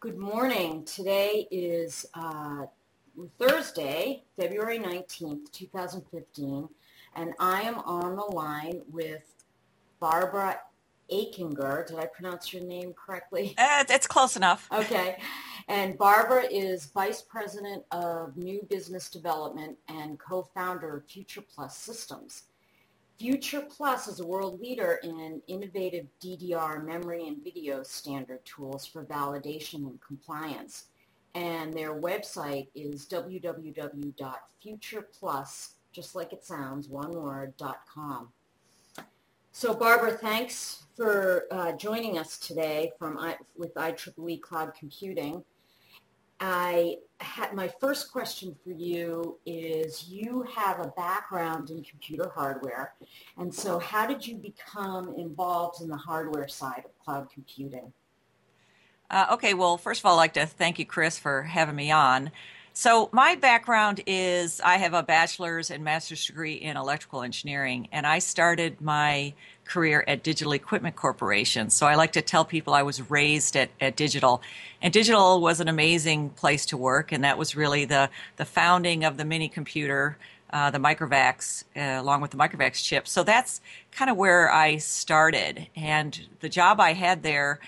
Good morning. Today is uh, Thursday, February 19th, 2015, and I am on the line with Barbara Aichinger. Did I pronounce your name correctly? Uh, it's close enough. Okay. And Barbara is Vice President of New Business Development and co-founder of Future Plus Systems. Future Plus is a world leader in innovative DDR memory and video standard tools for validation and compliance. And their website is www.futureplus, just like it sounds, one word, com. So Barbara, thanks for uh, joining us today from I, with IEEE Cloud Computing. I had my first question for you is you have a background in computer hardware, and so how did you become involved in the hardware side of cloud computing? Uh, okay, well, first of all, I'd like to thank you, Chris, for having me on. So, my background is I have a bachelor's and master's degree in electrical engineering, and I started my career at Digital Equipment Corporation. So, I like to tell people I was raised at, at Digital. And Digital was an amazing place to work, and that was really the, the founding of the mini computer. Uh, the Microvax, uh, along with the Microvax chip. So that's kind of where I started. And the job I had there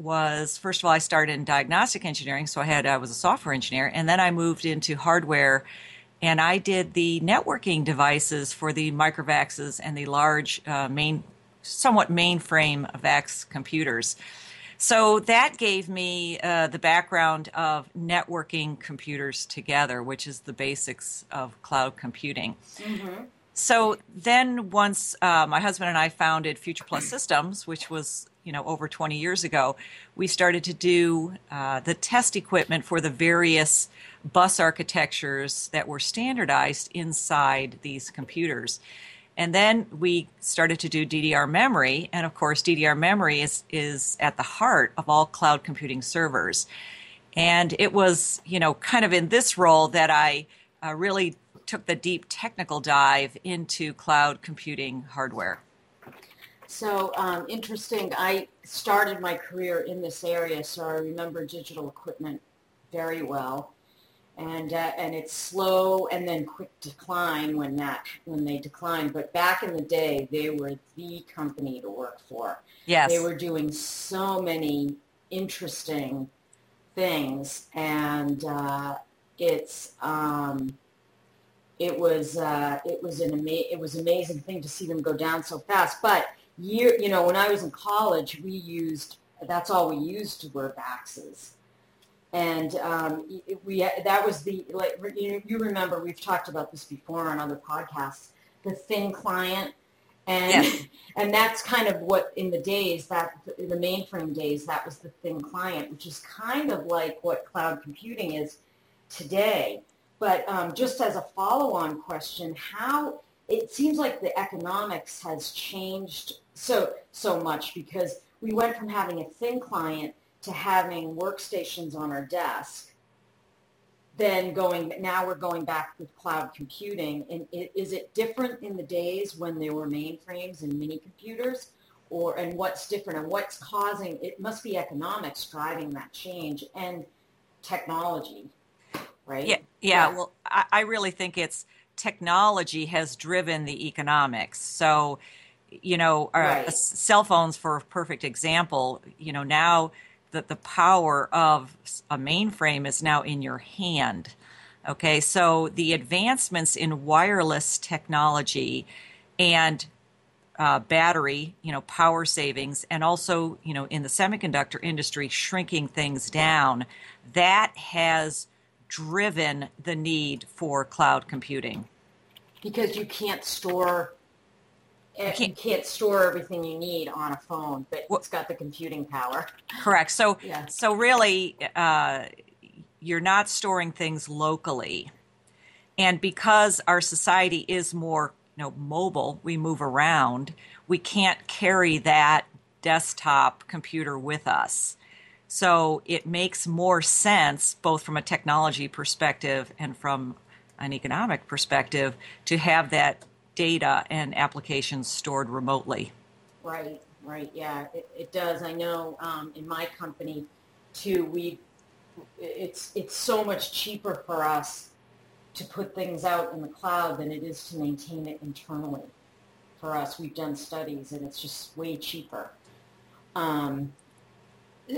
was first of all I started in diagnostic engineering, so I had I was a software engineer, and then I moved into hardware, and I did the networking devices for the microvaxes and the large uh, main, somewhat mainframe VAX computers. So that gave me uh, the background of networking computers together, which is the basics of cloud computing. Mm-hmm. So then, once uh, my husband and I founded Future Plus Systems, which was you know over 20 years ago, we started to do uh, the test equipment for the various bus architectures that were standardized inside these computers. And then we started to do DDR memory, and of course, DDR memory is is at the heart of all cloud computing servers. And it was, you know, kind of in this role that I uh, really took the deep technical dive into cloud computing hardware. So um, interesting. I started my career in this area, so I remember digital equipment very well. And, uh, and it's slow and then quick decline when that when they decline. But back in the day, they were the company to work for. Yes, they were doing so many interesting things, and uh, it's um, it was uh, it was an ama- it was amazing thing to see them go down so fast. But year, you know, when I was in college, we used that's all we used were VAXes, and um, we that was the like you, you remember we've talked about this before on other podcasts, the thin client. And Yes. and that's kind of what in the days that in the mainframe days that was the thin client, which is kind of like what cloud computing is today. But um, just as a follow-on question, how it seems like the economics has changed so so much because we went from having a thin client to having workstations on our desk. Then going now we're going back with cloud computing. And i- is it different in the days when there were mainframes and mini computers? Or and what's different and what's causing it must be economics driving that change and technology, right? Yeah, yeah. Well, I, I really think it's technology has driven the economics. So, you know, Right. uh, cell phones, for a perfect example, you know, now that the power of a mainframe is now in your hand. Okay, so the advancements in wireless technology and uh, battery, you know, power savings, and also, you know, in the semiconductor industry, shrinking things down, that has driven the need for cloud computing. because you can't store you can't- can't, store everything you need on a phone, but it's got the computing power. Correct. So, Yeah. so really, uh, you're not storing things locally, and because our society is more, you know, mobile, we move around. We can't carry that desktop computer with us. So it makes more sense, both from a technology perspective and from an economic perspective, to have that data and applications stored remotely. Right, right, yeah, it, it does. I know um, in my company too, we it's it's so much cheaper for us to put things out in the cloud than it is to maintain it internally. For us, we've done studies, and it's just way cheaper. Um,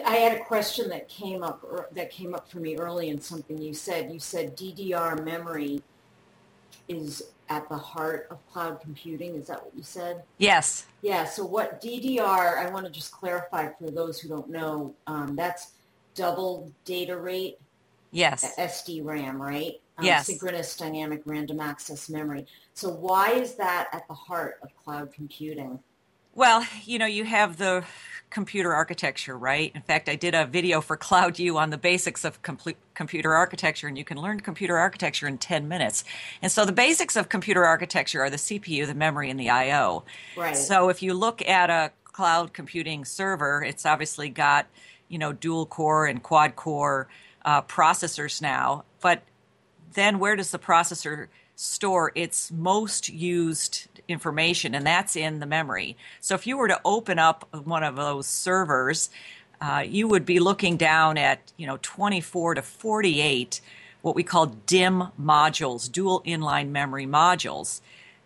I had a question that came up that came up for me early in something you said. You said DDR memory is at the heart of cloud computing. Is that what you said? Yes. Yeah. So what DDR? I want to just clarify for those who don't know. Um, that's double data rate. Yes. SDRAM, right? Um, yes. Synchronous dynamic random access memory. So why is that at the heart of cloud computing? Well, you know, you have the computer architecture, right? In fact, I did a video for CloudU on the basics of com- computer architecture, and you can learn computer architecture in 10 minutes. And so the basics of computer architecture are the CPU, the memory, and the I/O. Right. So if you look at a cloud computing server, it's obviously got you know dual core and quad core uh, processors now, but then where does the processor store its most used information, and that's in the memory. So if you were to open up one of those servers, uh, you would be looking down at you know 24 to 48 what we call DIMM modules, dual inline memory modules,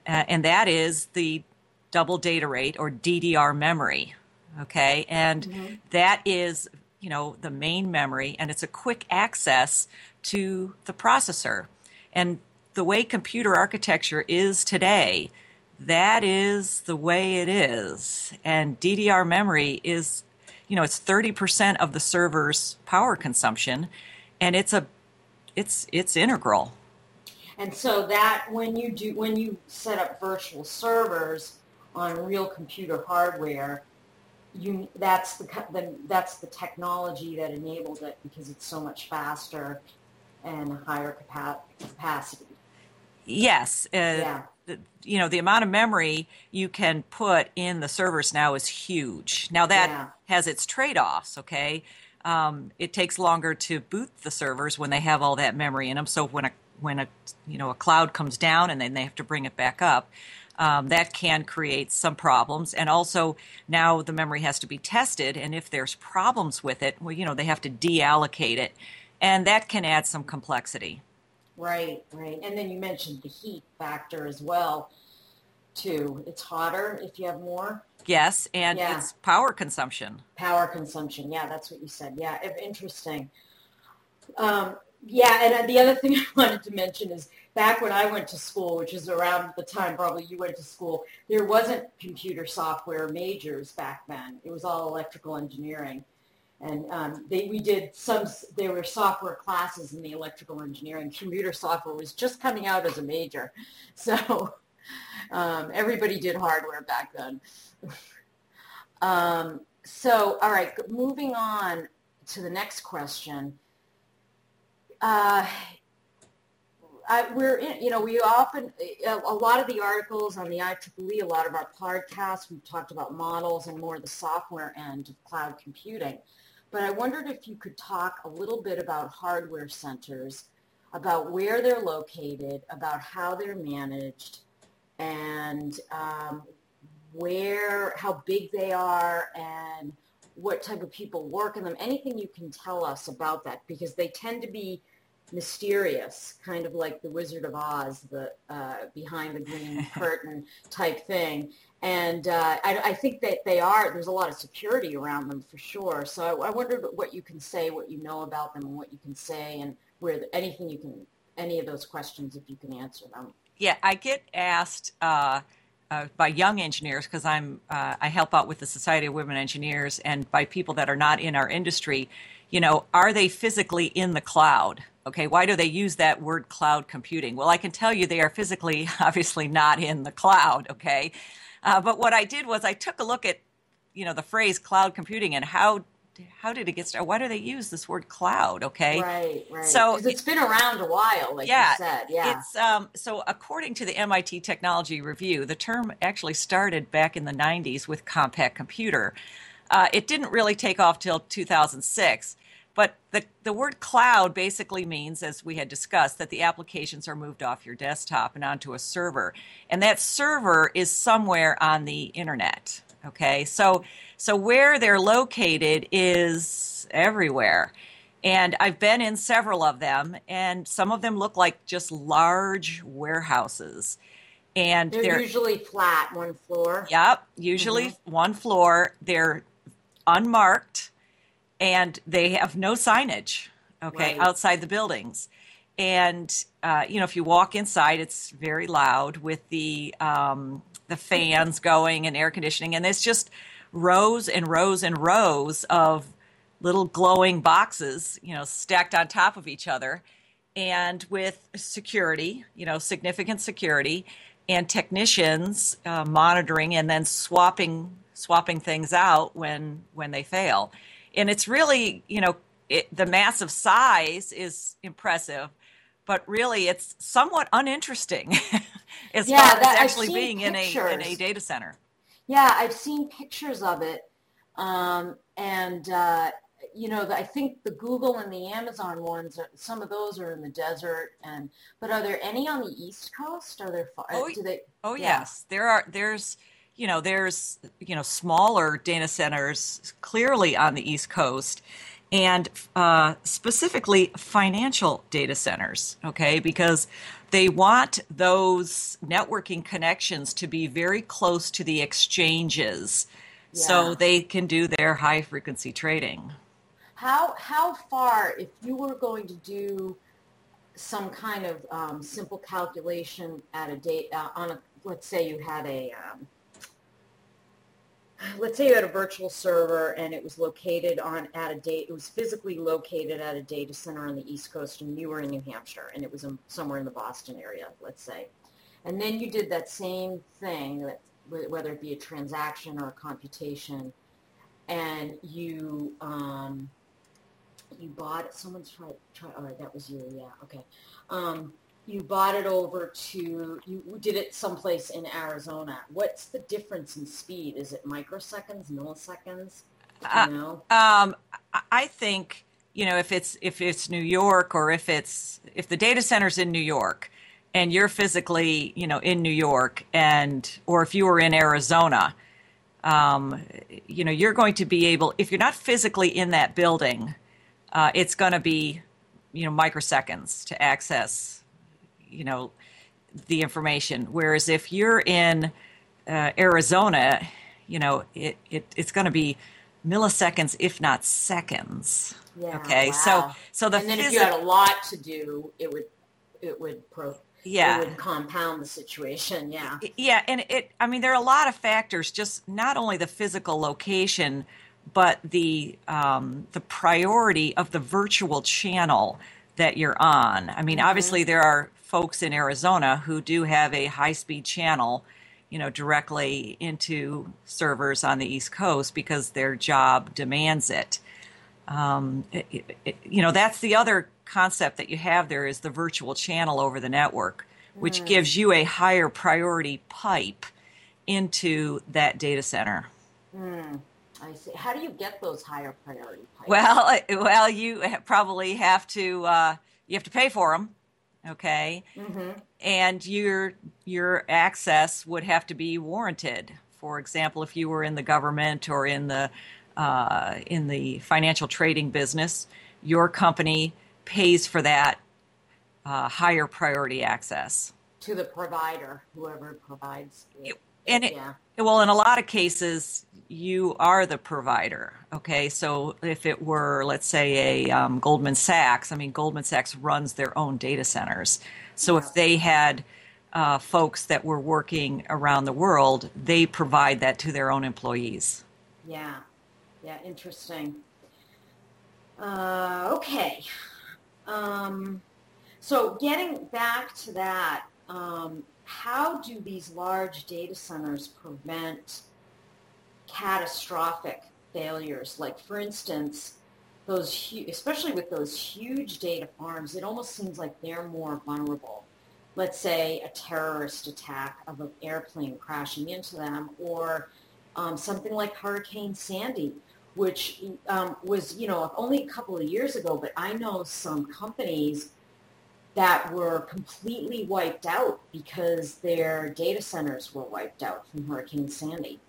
uh, and that is the double data rate or DDR memory. Okay, and mm-hmm. that is you know the main memory, and it's a quick access to the processor. And the way computer architecture is today, that is the way it is. And DDR memory is, you know, it's 30% of the server's power consumption and it's a it's it's integral. And so that when you do when you set up virtual servers on real computer hardware, you that's the, the that's the technology that enabled it because it's so much faster and higher capacity. Yes. Uh, yeah. You know, the amount of memory you can put in the servers now is huge. Now, that yeah. has its trade offs, okay? Um, it takes longer to boot the servers when they have all that memory in them. So when a when a you know a cloud comes down and then they have to bring it back up, um, that can create some problems. And also now the memory has to be tested, and if there's problems with it, well, you know they have to deallocate it, and that can add some complexity. Right, right. And then you mentioned the heat factor as well, too. It's hotter if you have more. Yes, and yeah. it's power consumption. Power consumption. Yeah, that's what you said. Yeah, interesting. Um, yeah, and uh, the other thing I wanted to mention is back when I went to school, which is around the time probably you went to school, there wasn't computer software majors back then. It was all electrical engineering and um, they, we did some, there were software classes in the electrical engineering. Computer software was just coming out as a major. So um, everybody did hardware back then. um, so, all right, moving on to the next question. Uh, I, we're in, you know, we often, a, a lot of the articles on the IEEE, a lot of our podcasts, we've talked about models and more the software end of cloud computing. But I wondered if you could talk a little bit about hardware centers, about where they're located, about how they're managed, and um, where, how big they are, and what type of people work in them. Anything you can tell us about that, because they tend to be mysterious, kind of like the Wizard of Oz, the uh, behind the green curtain type thing. And uh, I, I, think that they are, there's a lot of security around them for sure. So I, I wondered what you can say, what you know about them and what you can say and where the, anything you can, any of those questions, if you can answer them. Yeah, I get asked uh, uh, by young engineers because I'm uh, I help out with the Society of Women Engineers and by people that are not in our industry. You know, are they physically in the cloud? Okay, why do they use that word cloud computing? Well, I can tell you they are physically, obviously, not in the cloud. Okay, uh, but what I did was I took a look at, you know, the phrase cloud computing and how how did it get started? Why do they use this word cloud? Okay, right, right. So it's been around a while, like yeah, you said. Yeah, it's um. So according to the MIT Technology Review, the term actually started back in the '90s with Compaq Computer. Uh, it didn't really take off till 2006. But the, the word cloud basically means, as we had discussed, that the applications are moved off your desktop and onto a server. And that server is somewhere on the internet. Okay, so so where they're located is everywhere. And I've been in several of them, and some of them look like just large warehouses. And they're, they're usually flat, one floor. Yep, usually mm-hmm. one floor. They're unmarked, and they have no signage. Okay, right. outside the buildings, and uh, you know if you walk inside, it's very loud with the um, the fans going and air conditioning, and it's just rows and rows and rows of little glowing boxes, you know, stacked on top of each other, and with security, you know, significant security, and technicians uh, monitoring and then swapping swapping things out when when they fail. And it's really, you know, it, the massive size is impressive, but really it's somewhat uninteresting as yeah, far that, as actually being in a in a data center. Yeah, I've seen pictures of it, um, and uh, you know, I think the Google and the Amazon ones, some of those are in the desert, and but are there any on the East Coast? Are there? Oh, do they? Oh yeah. yes, there are. There's you know, there's you know smaller data centers clearly on the East Coast, and uh, specifically financial data centers. Okay, because they want those networking connections to be very close to the exchanges, yeah. so they can do their high frequency trading. How how far, if you were going to do some kind of um, simple calculation at a date uh, on a, let's say you had a um, let's say you had a virtual server and it was located on at a date it was physically located at a data center on the east coast and you were in new hampshire and it was in, somewhere in the boston area let's say. And then you did that same thing that, whether it be a transaction or a computation and you um, you bought someone's try all right that was you yeah okay. Um, you bought it over to you did it someplace in Arizona. What's the difference in speed? Is it microseconds, milliseconds? Uh, you know? um, I think you know if it's if it's New York or if it's if the data center's in New York and you're physically you know in New York and or if you were in Arizona, um, you know you're going to be able if you're not physically in that building uh, it's going to be you know microseconds to access you know the information whereas if you're in uh, arizona you know it, it it's going to be milliseconds if not seconds yeah, okay wow. so so the and then phys- if you had a lot to do it would it would pro yeah it would compound the situation yeah yeah and it i mean there are a lot of factors just not only the physical location but the um, the priority of the virtual channel that you're on. I mean, mm-hmm. obviously there are folks in Arizona who do have a high speed channel, you know, directly into servers on the East Coast because their job demands it. Um, it, it you know, that's the other concept that you have there is the virtual channel over the network, which mm. gives you a higher priority pipe into that data center. Mm. I see. How do you get those higher priority pipes? Well, well, you probably have to uh, you have to pay for them, okay? Mm-hmm. And your your access would have to be warranted. For example, if you were in the government or in the uh, in the financial trading business, your company pays for that uh, higher priority access to the provider, whoever provides it. And it, yeah. well, in a lot of cases, you are the provider. Okay, so if it were, let's say, a um, Goldman Sachs, I mean, Goldman Sachs runs their own data centers. So yeah. if they had uh, folks that were working around the world, they provide that to their own employees. Yeah, yeah, interesting. Uh, okay. Um, so getting back to that, um, how do these large data centers prevent catastrophic failures. Like for instance, those especially with those huge data farms, it almost seems like they're more vulnerable. Let's say a terrorist attack of an airplane crashing into them, or um, something like Hurricane Sandy, which um, was you know only a couple of years ago, but I know some companies that were completely wiped out because their data centers were wiped out from Hurricane Sandy.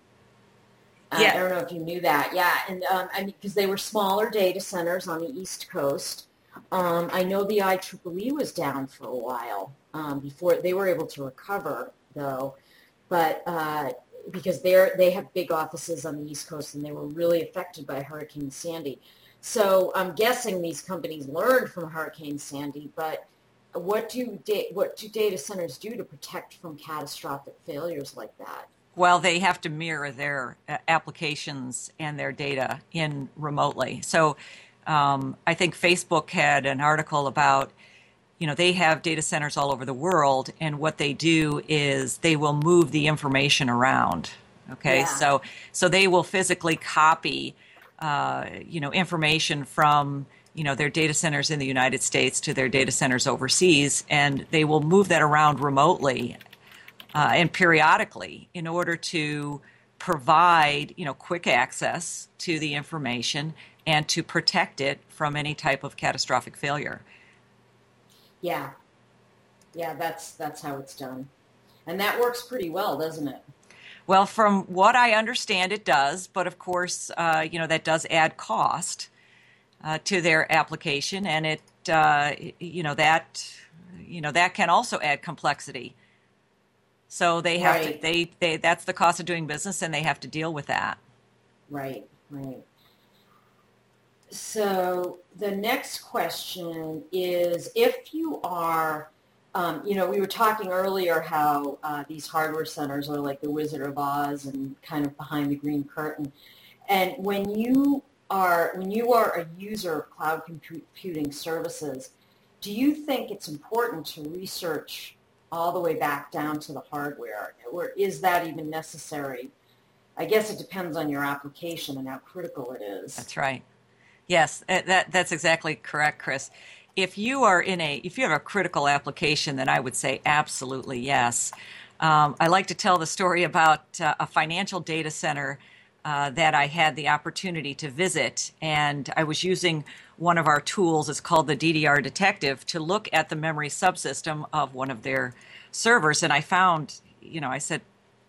Uh, yeah. I don't know if you knew that. Yeah, and um, I mean, because they were smaller data centers on the East Coast. Um, I know the IEEE was down for a while um, before they were able to recover, though. But uh, because they're they have big offices on the East Coast and they were really affected by Hurricane Sandy. So I'm guessing these companies learned from Hurricane Sandy, but what do da- what do data centers do to protect from catastrophic failures like that? Well, they have to mirror their uh, applications and their data in remotely. So um, I think Facebook had an article about you know they have data centers all over the world and what they do is they will move the information around okay yeah. so so they will physically copy uh, you know information from you know their data centers in the united states to their data centers overseas and they will move that around remotely uh, and periodically in order to provide you know quick access to the information and to protect it from any type of catastrophic failure yeah. Yeah, that's that's how it's done. And that works pretty well, doesn't it? Well, from what I understand, it does. But of course, uh, you know that does add cost uh, to their application, and it, uh, you know, that, you know, that can also add complexity. So they have right. to they they that's the cost of doing business, and they have to deal with that. Right. Right. So the next question is if you are, um, you know, we were talking earlier how uh, these hardware centers are like the Wizard of Oz and kind of behind the green curtain. And when you are when you are a user of cloud computing services, do you think it's important to research all the way back down to the hardware, or is that even necessary? I guess it depends on your application and how critical it is. That's right. Yes, uh, that that's exactly correct, Chris. If you are in a if you have a critical application, then I would say absolutely yes. Um, I like to tell the story about uh, a financial data center uh, that I had the opportunity to visit, and I was using one of our tools. It's called the DDR Detective to look at the memory subsystem of one of their servers, and I found, you know, I said,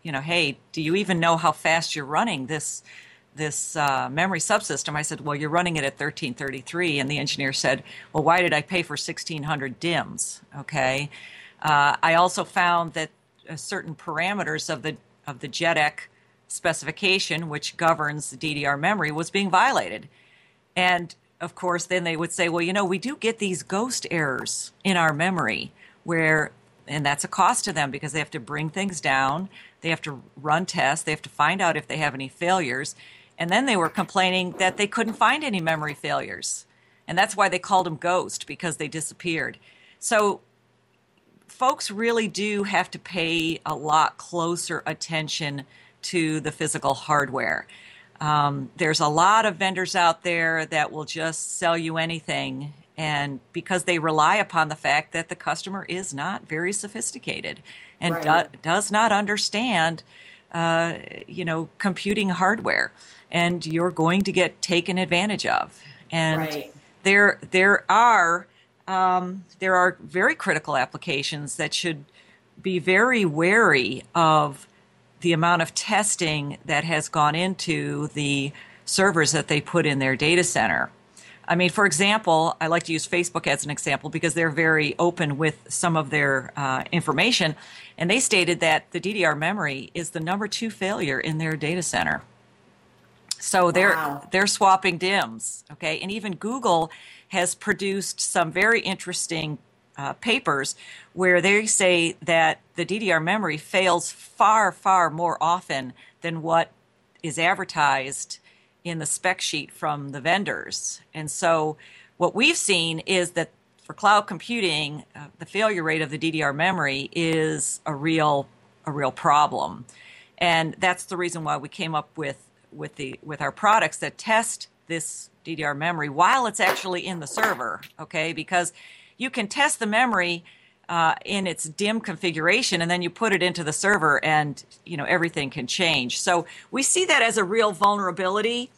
you know, hey, do you even know how fast you're running this? this uh, memory subsystem. I said, well, you're running it at 1333. And the engineer said, well, why did I pay for 1600 DIMMs? Okay. Uh, I also found that uh, certain parameters of the, of the JEDEC specification, which governs the DDR memory, was being violated. And of course, then they would say, well, you know, we do get these ghost errors in our memory where, and that's a cost to them because they have to bring things down, they have to run tests, they have to find out if they have any failures. And then they were complaining that they couldn't find any memory failures. And that's why they called them ghost because they disappeared. So folks really do have to pay a lot closer attention to the physical hardware. Um, there's a lot of vendors out there that will just sell you anything, and because they rely upon the fact that the customer is not very sophisticated and right. do, does not understand, uh, you know, computing hardware and you're going to get taken advantage of. And right. there there are um, there are very critical applications that should be very wary of the amount of testing that has gone into the servers that they put in their data center. I mean, for example, I like to use Facebook as an example because they're very open with some of their uh, information. And they stated that the DDR memory is the number two failure in their data center. So they're wow. they're swapping DIMMs, okay? And even Google has produced some very interesting uh, papers where they say that the DDR memory fails far far more often than what is advertised in the spec sheet from the vendors. And so what we've seen is that for cloud computing, uh, the failure rate of the DDR memory is a real a real problem. And that's the reason why we came up with with the with our products that test this DDR memory while it's actually in the server. Okay, because you can test the memory uh, in its DIMM configuration, and then you put it into the server, and you know everything can change. So we see that as a real vulnerability.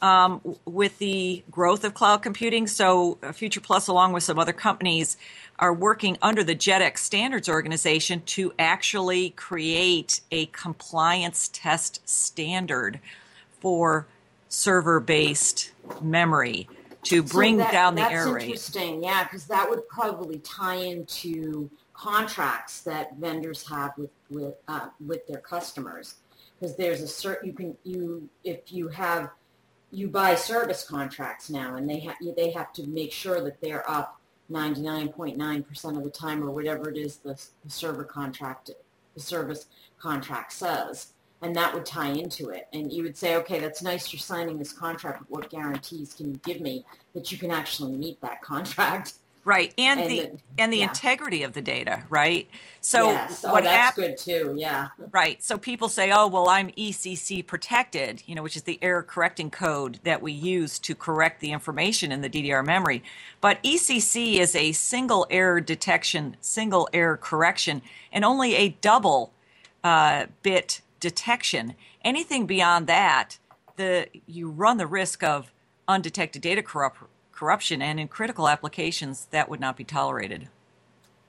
Um, with the growth of cloud computing. So, uh, Future Plus, along with some other companies, are working under the JEDEC Standards Organization to actually create a compliance test standard for server based memory to bring so that, down the error rate. That's interesting, yeah, because that would probably tie into contracts that vendors have with with uh, with their customers. Because there's a certain you can you if you have you buy service contracts now, and they have they have to make sure that they're up 99.9% of the time, or whatever it is the, the server contract the service contract says and that would tie into it. And you would say, okay, that's nice you're signing this contract, but what guarantees can you give me that you can actually meet that contract? Right, and, and the, the, and the yeah. integrity of the data, right? So yes. oh, what that's hap- good too. Yeah. Right. So people say, "Oh, well, I'm ECC protected," you know, which is the error correcting code that we use to correct the information in the DDR memory. But ECC is a single error detection, single error correction, and only a double uh, bit detection. Anything beyond that, the you run the risk of undetected data corrupt, corruption, and in critical applications, that would not be tolerated.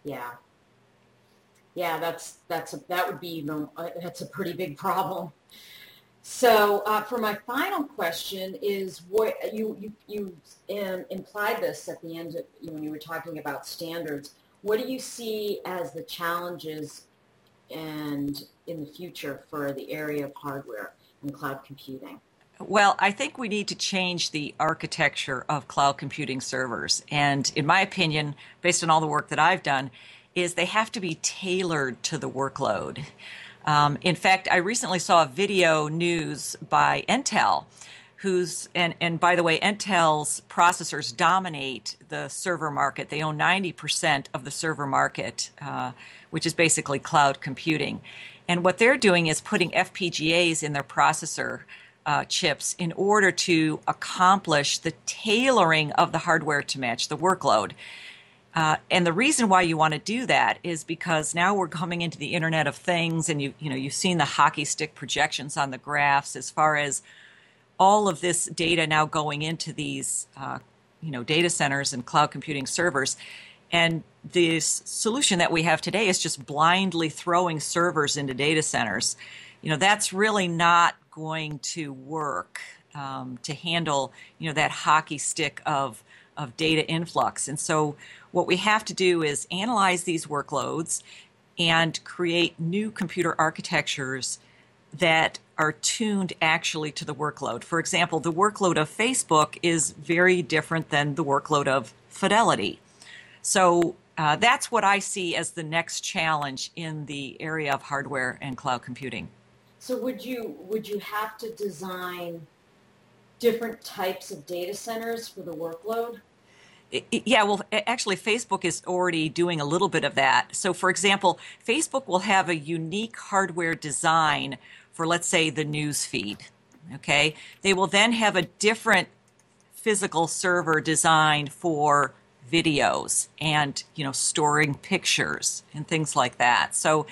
Yeah, yeah, that's that's a, that would be uh, that's a pretty big problem. So, uh, for my final question is, what you you you um, implied this at the end of, when you were talking about standards. What do you see as the challenges and in the future for the area of hardware and cloud computing? Well, I think we need to change the architecture of cloud computing servers. And in my opinion, based on all the work that I've done, is they have to be tailored to the workload. Um, in fact, I recently saw a video news by Intel, who's and and by the way, Intel's processors dominate the server market. They own ninety percent of the server market, uh, which is basically cloud computing. And what they're doing is putting FPGAs in their processor uh, chips in order to accomplish the tailoring of the hardware to match the workload. Uh, and the reason why you want to do that is because now we're coming into the Internet of Things, and you you know you've seen the hockey stick projections on the graphs as far as all of this data now going into these uh, you know data centers and cloud computing servers. And the solution that we have today is just blindly throwing servers into data centers. You know, that's really not going to work um, to handle, you know, that hockey stick of, of data influx. And so what we have to do is analyze these workloads and create new computer architectures that are tuned actually to the workload. For example, the workload of Facebook is very different than the workload of Fidelity. So uh, that's what I see as the next challenge in the area of hardware and cloud computing. So would you would you have to design different types of data centers for the workload? Yeah, well, actually, Facebook is already doing a little bit of that. So, for example, Facebook will have a unique hardware design for, let's say, the news feed. Okay, they will then have a different physical server designed for videos and you know storing pictures and things like that. So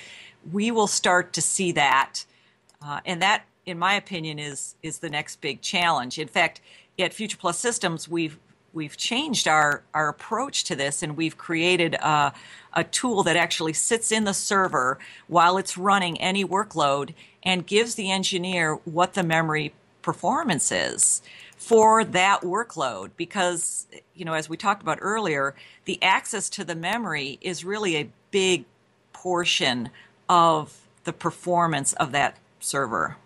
we will start to see that. Uh, and that in my opinion is is the next big challenge. In fact at future plus systems we've we've changed our our approach to this and we've created a, a tool that actually sits in the server while it's running any workload and gives the engineer what the memory performance is for that workload because you know as we talked about earlier the access to the memory is really a big portion of the performance of that server.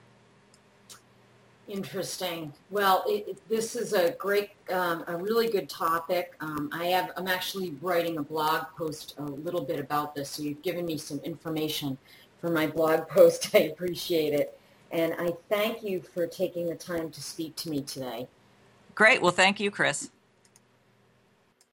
Interesting. Well it, this is a great um, a really good topic. Um, i have i'm actually writing a blog post a little bit about this so you've given me some information for my blog post. I appreciate it and I thank you for taking the time to speak to me today. Great. Well, thank you, Chris.